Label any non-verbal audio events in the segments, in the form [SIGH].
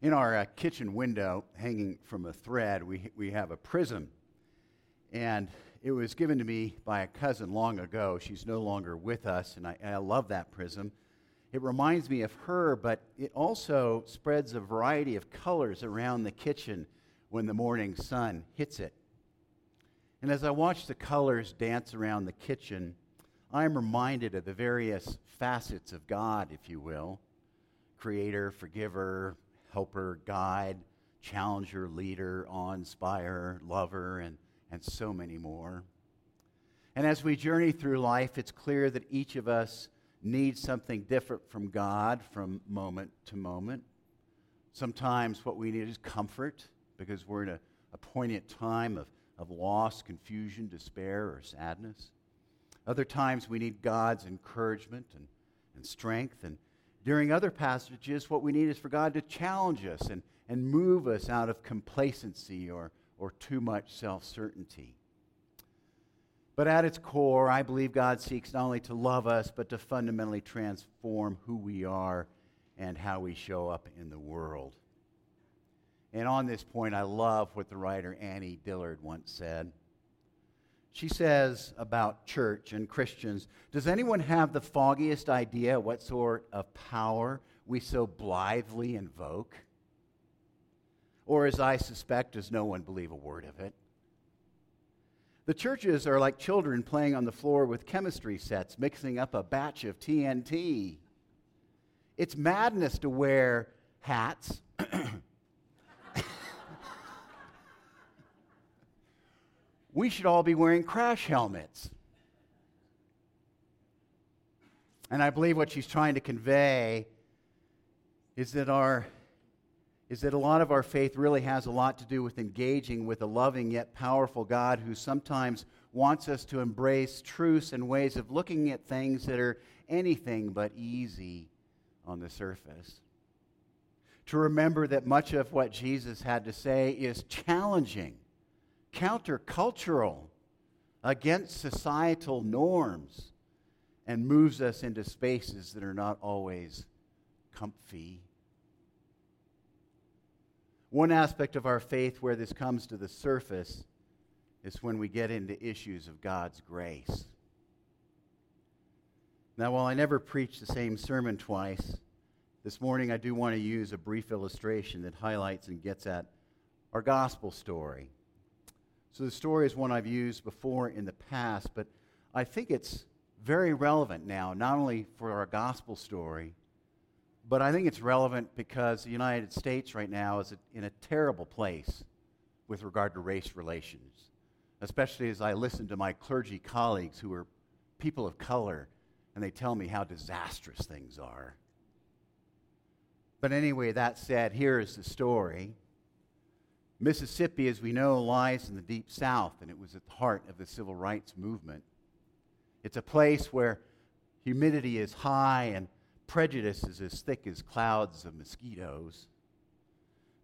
In our uh, kitchen window, hanging from a thread, we, we have a prism. And it was given to me by a cousin long ago. She's no longer with us, and I, I love that prism. It reminds me of her, but it also spreads a variety of colors around the kitchen when the morning sun hits it. And as I watch the colors dance around the kitchen, I am reminded of the various facets of God, if you will creator, forgiver, helper, guide, challenger, leader, awe inspirer, lover, and, and so many more. And as we journey through life, it's clear that each of us needs something different from God from moment to moment. Sometimes what we need is comfort because we're in a, a poignant time of, of loss, confusion, despair, or sadness. Other times we need God's encouragement and, and strength. And during other passages, what we need is for God to challenge us and, and move us out of complacency or, or too much self certainty. But at its core, I believe God seeks not only to love us, but to fundamentally transform who we are and how we show up in the world. And on this point, I love what the writer Annie Dillard once said. She says about church and Christians Does anyone have the foggiest idea what sort of power we so blithely invoke? Or, as I suspect, does no one believe a word of it? The churches are like children playing on the floor with chemistry sets, mixing up a batch of TNT. It's madness to wear hats. [CLEARS THROAT] we should all be wearing crash helmets. And I believe what she's trying to convey is that our is that a lot of our faith really has a lot to do with engaging with a loving yet powerful God who sometimes wants us to embrace truths and ways of looking at things that are anything but easy on the surface. To remember that much of what Jesus had to say is challenging, countercultural, against societal norms, and moves us into spaces that are not always comfy one aspect of our faith where this comes to the surface is when we get into issues of God's grace. Now, while I never preach the same sermon twice, this morning I do want to use a brief illustration that highlights and gets at our gospel story. So, the story is one I've used before in the past, but I think it's very relevant now, not only for our gospel story, but I think it's relevant because the United States right now is in a terrible place with regard to race relations, especially as I listen to my clergy colleagues who are people of color and they tell me how disastrous things are. But anyway, that said, here is the story. Mississippi, as we know, lies in the deep south, and it was at the heart of the civil rights movement. It's a place where humidity is high and prejudice is as thick as clouds of mosquitoes.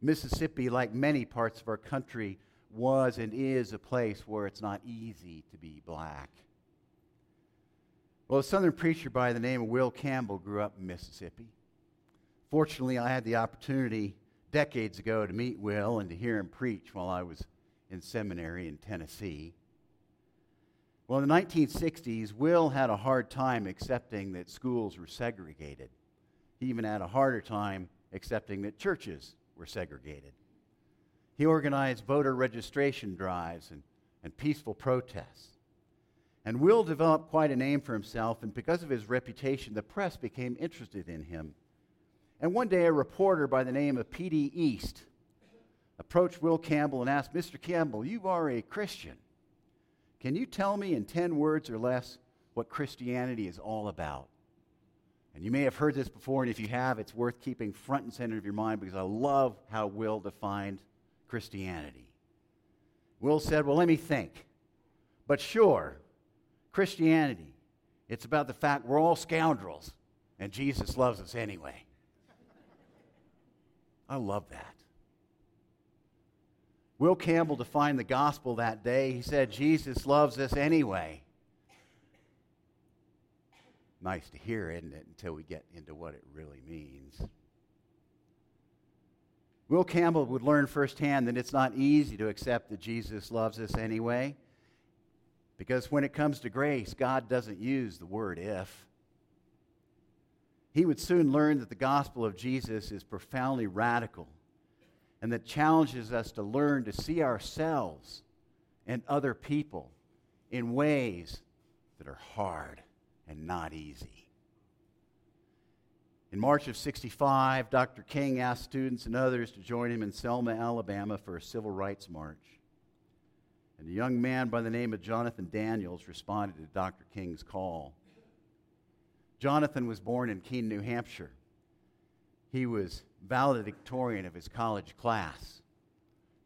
Mississippi, like many parts of our country, was and is a place where it's not easy to be black. Well, a southern preacher by the name of Will Campbell grew up in Mississippi. Fortunately, I had the opportunity decades ago to meet Will and to hear him preach while I was in seminary in Tennessee. Well, in the 1960s, Will had a hard time accepting that schools were segregated. He even had a harder time accepting that churches were segregated. He organized voter registration drives and, and peaceful protests. And Will developed quite a name for himself, and because of his reputation, the press became interested in him. And one day, a reporter by the name of P.D. East approached Will Campbell and asked, Mr. Campbell, you are a Christian. Can you tell me in 10 words or less what Christianity is all about? And you may have heard this before, and if you have, it's worth keeping front and center of your mind because I love how Will defined Christianity. Will said, Well, let me think. But sure, Christianity, it's about the fact we're all scoundrels, and Jesus loves us anyway. I love that. Will Campbell defined the gospel that day. He said, Jesus loves us anyway. Nice to hear, isn't it, until we get into what it really means. Will Campbell would learn firsthand that it's not easy to accept that Jesus loves us anyway. Because when it comes to grace, God doesn't use the word if. He would soon learn that the gospel of Jesus is profoundly radical and that challenges us to learn to see ourselves and other people in ways that are hard and not easy. In March of 65, Dr. King asked students and others to join him in Selma, Alabama for a civil rights march. And a young man by the name of Jonathan Daniels responded to Dr. King's call. Jonathan was born in Keene, New Hampshire. He was valedictorian of his college class.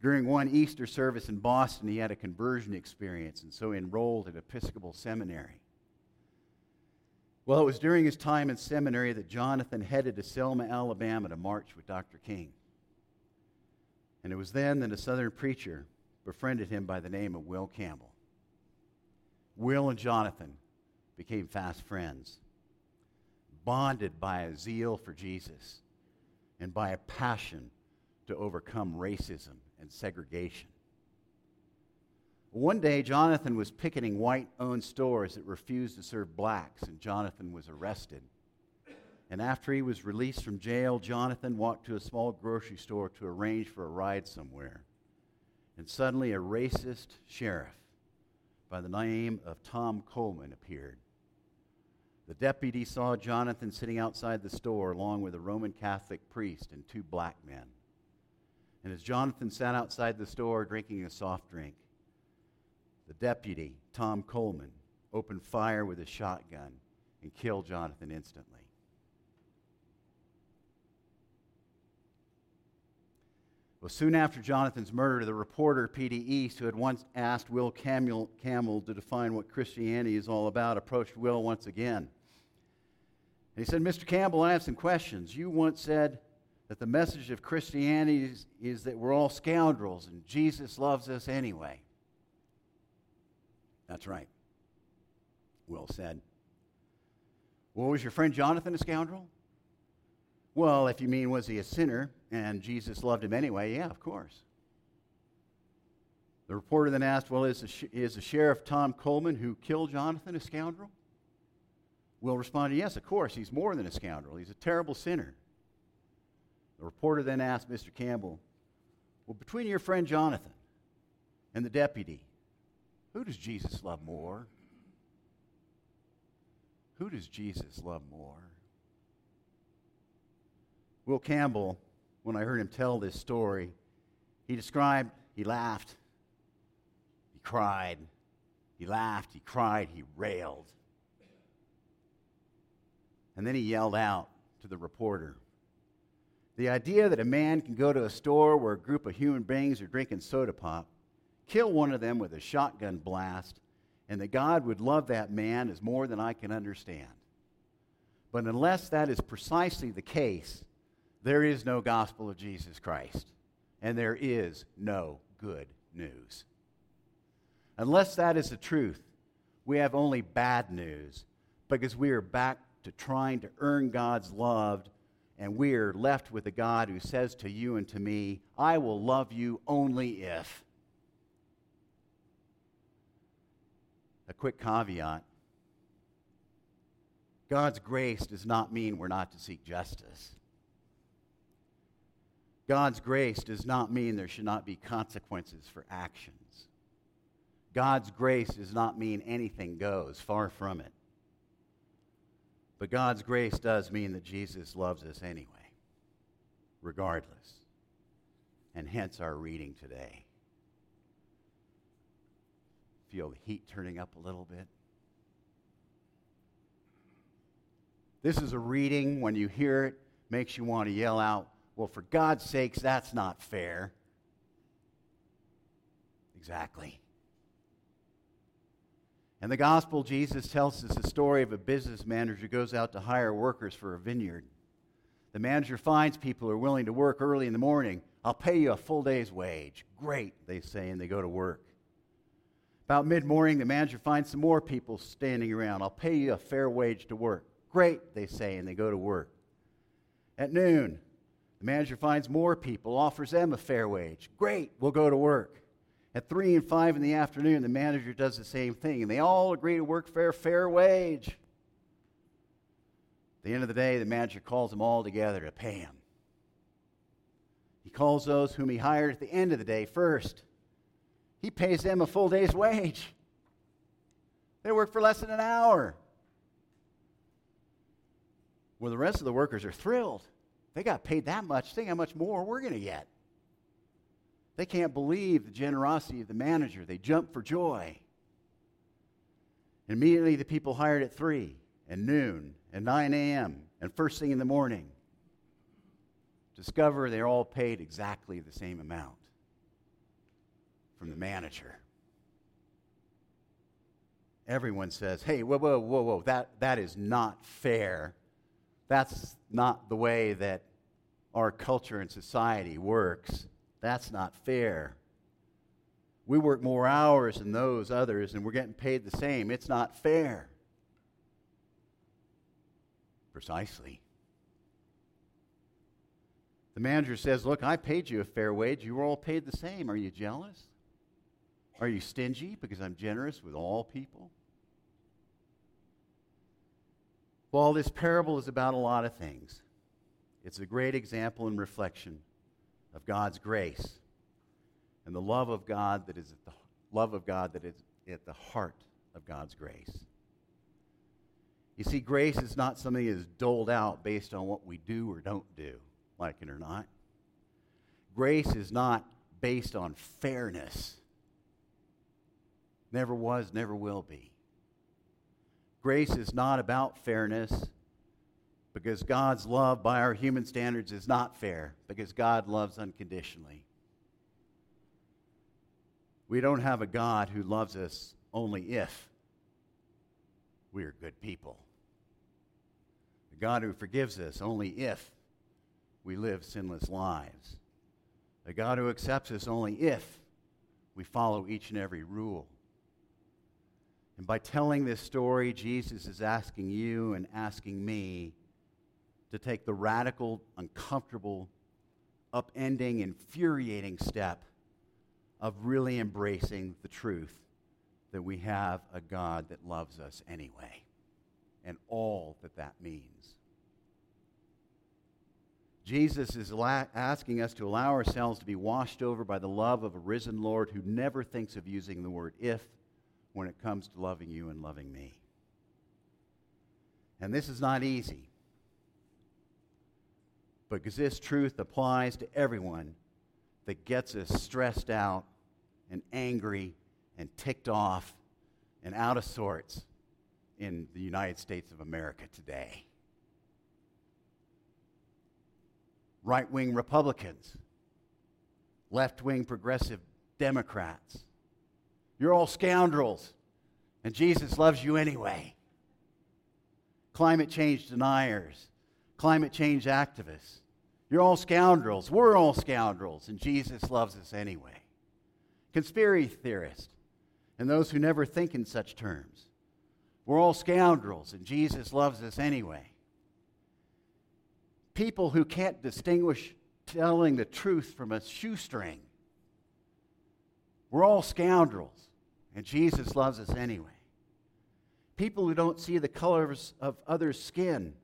During one Easter service in Boston, he had a conversion experience and so enrolled at Episcopal Seminary. Well, it was during his time in seminary that Jonathan headed to Selma, Alabama to march with Dr. King. And it was then that a Southern preacher befriended him by the name of Will Campbell. Will and Jonathan became fast friends, bonded by a zeal for Jesus and by a passion to overcome racism and segregation. One day, Jonathan was picketing white owned stores that refused to serve blacks, and Jonathan was arrested. And after he was released from jail, Jonathan walked to a small grocery store to arrange for a ride somewhere. And suddenly, a racist sheriff by the name of Tom Coleman appeared. The deputy saw Jonathan sitting outside the store along with a Roman Catholic priest and two black men. And as Jonathan sat outside the store drinking a soft drink, the deputy, Tom Coleman, opened fire with a shotgun and killed Jonathan instantly. Well, soon after Jonathan's murder, the reporter, P.D. East, who had once asked Will Campbell, Campbell to define what Christianity is all about, approached Will once again. He said, Mr. Campbell, I have some questions. You once said that the message of Christianity is, is that we're all scoundrels and Jesus loves us anyway. That's right, Will said. Well, was your friend Jonathan a scoundrel? Well, if you mean was he a sinner and Jesus loved him anyway, yeah, of course. The reporter then asked, Well, is the, is the sheriff Tom Coleman who killed Jonathan a scoundrel? Will responded, Yes, of course. He's more than a scoundrel. He's a terrible sinner. The reporter then asked Mr. Campbell, Well, between your friend Jonathan and the deputy, who does Jesus love more? Who does Jesus love more? Will Campbell, when I heard him tell this story, he described, he laughed, he cried, he laughed, he cried, he railed. And then he yelled out to the reporter The idea that a man can go to a store where a group of human beings are drinking soda pop, kill one of them with a shotgun blast, and that God would love that man is more than I can understand. But unless that is precisely the case, there is no gospel of Jesus Christ, and there is no good news. Unless that is the truth, we have only bad news because we are back to trying to earn God's love, and we are left with a God who says to you and to me, I will love you only if. A quick caveat God's grace does not mean we're not to seek justice. God's grace does not mean there should not be consequences for actions. God's grace does not mean anything goes, far from it. But God's grace does mean that Jesus loves us anyway, regardless. And hence our reading today. Feel the heat turning up a little bit? This is a reading, when you hear it, makes you want to yell out, well, for God's sakes, that's not fair. Exactly. In the gospel, Jesus tells us the story of a business manager who goes out to hire workers for a vineyard. The manager finds people who are willing to work early in the morning. I'll pay you a full day's wage. Great, they say, and they go to work. About mid morning, the manager finds some more people standing around. I'll pay you a fair wage to work. Great, they say, and they go to work. At noon, The manager finds more people, offers them a fair wage. Great, we'll go to work. At 3 and 5 in the afternoon, the manager does the same thing, and they all agree to work for a fair wage. At the end of the day, the manager calls them all together to pay them. He calls those whom he hired at the end of the day first. He pays them a full day's wage. They work for less than an hour. Well, the rest of the workers are thrilled. They got paid that much. Think how much more we're going to get. They can't believe the generosity of the manager. They jump for joy. Immediately, the people hired at 3 and noon and 9 a.m. and first thing in the morning discover they're all paid exactly the same amount from the manager. Everyone says, hey, whoa, whoa, whoa, whoa, that, that is not fair. That's not the way that our culture and society works. That's not fair. We work more hours than those others, and we're getting paid the same. It's not fair. Precisely. The manager says, Look, I paid you a fair wage. You were all paid the same. Are you jealous? Are you stingy because I'm generous with all people? Well, this parable is about a lot of things. It's a great example and reflection of God's grace and the love of God that is at the love of God that is at the heart of God's grace. You see, grace is not something that is doled out based on what we do or don't do, like it or not. Grace is not based on fairness. Never was, never will be. Grace is not about fairness because God's love by our human standards is not fair because God loves unconditionally. We don't have a God who loves us only if we are good people. A God who forgives us only if we live sinless lives. A God who accepts us only if we follow each and every rule. And by telling this story, Jesus is asking you and asking me to take the radical, uncomfortable, upending, infuriating step of really embracing the truth that we have a God that loves us anyway, and all that that means. Jesus is asking us to allow ourselves to be washed over by the love of a risen Lord who never thinks of using the word if when it comes to loving you and loving me. And this is not easy because this truth applies to everyone that gets us stressed out and angry and ticked off and out of sorts in the United States of America today. Right wing Republicans, left wing progressive Democrats, you're all scoundrels, and Jesus loves you anyway. Climate change deniers, climate change activists, you're all scoundrels. We're all scoundrels, and Jesus loves us anyway. Conspiracy theorists, and those who never think in such terms. We're all scoundrels, and Jesus loves us anyway. People who can't distinguish telling the truth from a shoestring. We're all scoundrels. And Jesus loves us anyway. People who don't see the colors of others' skin.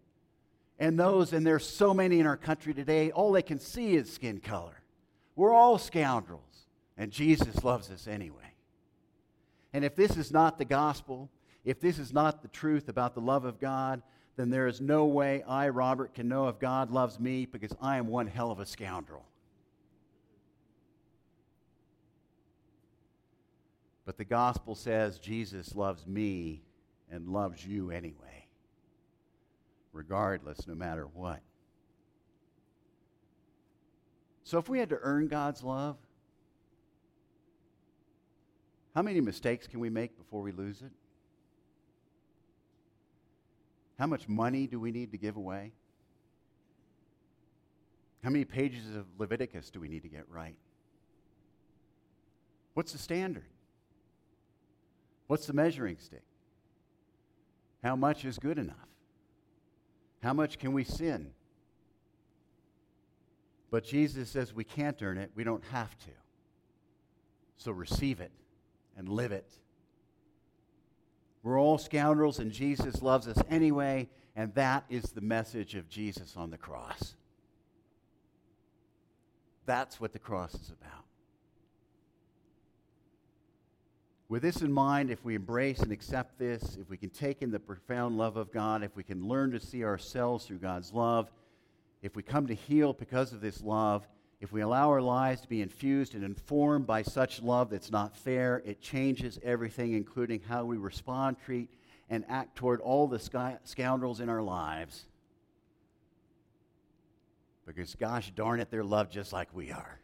And those, and there's so many in our country today, all they can see is skin color. We're all scoundrels. And Jesus loves us anyway. And if this is not the gospel, if this is not the truth about the love of God, then there is no way I, Robert, can know if God loves me because I am one hell of a scoundrel. But the gospel says Jesus loves me and loves you anyway, regardless, no matter what. So if we had to earn God's love, how many mistakes can we make before we lose it? How much money do we need to give away? How many pages of Leviticus do we need to get right? What's the standard? What's the measuring stick? How much is good enough? How much can we sin? But Jesus says we can't earn it, we don't have to. So receive it and live it. We're all scoundrels, and Jesus loves us anyway, and that is the message of Jesus on the cross. That's what the cross is about. With this in mind, if we embrace and accept this, if we can take in the profound love of God, if we can learn to see ourselves through God's love, if we come to heal because of this love, if we allow our lives to be infused and informed by such love that's not fair, it changes everything, including how we respond, treat, and act toward all the scoundrels in our lives. Because, gosh darn it, they're loved just like we are.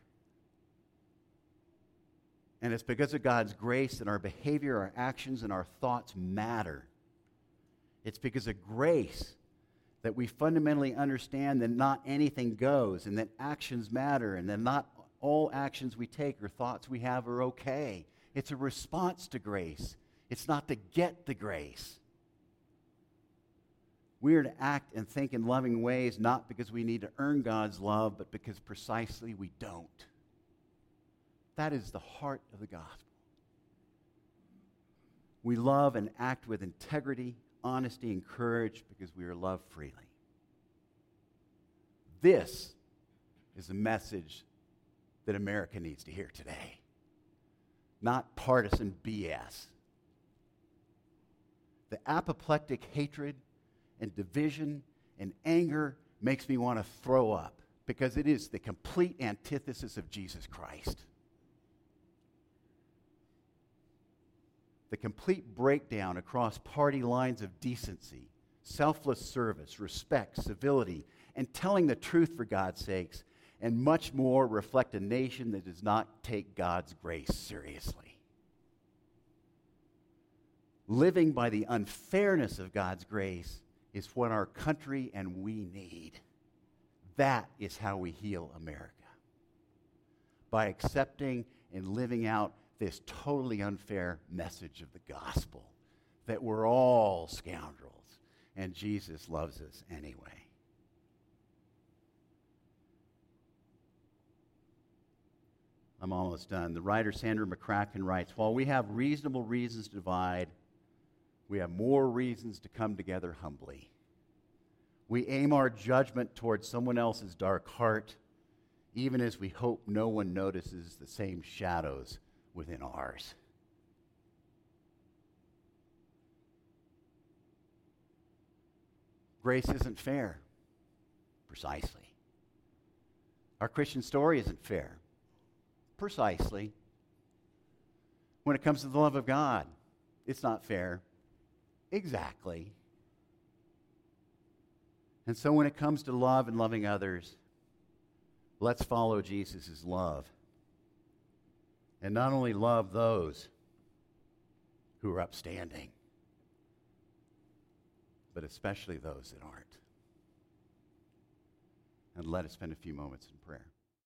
And it's because of God's grace that our behavior, our actions, and our thoughts matter. It's because of grace that we fundamentally understand that not anything goes and that actions matter and that not all actions we take or thoughts we have are okay. It's a response to grace, it's not to get the grace. We are to act and think in loving ways not because we need to earn God's love, but because precisely we don't. That is the heart of the gospel. We love and act with integrity, honesty, and courage because we are loved freely. This is the message that America needs to hear today, not partisan BS. The apoplectic hatred and division and anger makes me want to throw up because it is the complete antithesis of Jesus Christ. The complete breakdown across party lines of decency, selfless service, respect, civility, and telling the truth for God's sakes, and much more reflect a nation that does not take God's grace seriously. Living by the unfairness of God's grace is what our country and we need. That is how we heal America. By accepting and living out this totally unfair message of the gospel that we're all scoundrels and Jesus loves us anyway. I'm almost done. The writer Sandra McCracken writes While we have reasonable reasons to divide, we have more reasons to come together humbly. We aim our judgment towards someone else's dark heart, even as we hope no one notices the same shadows within ours. Grace isn't fair, precisely. Our Christian story isn't fair, precisely. When it comes to the love of God, it's not fair, exactly. And so when it comes to love and loving others, let's follow Jesus' love and not only love those who are upstanding, but especially those that aren't. And let us spend a few moments in prayer.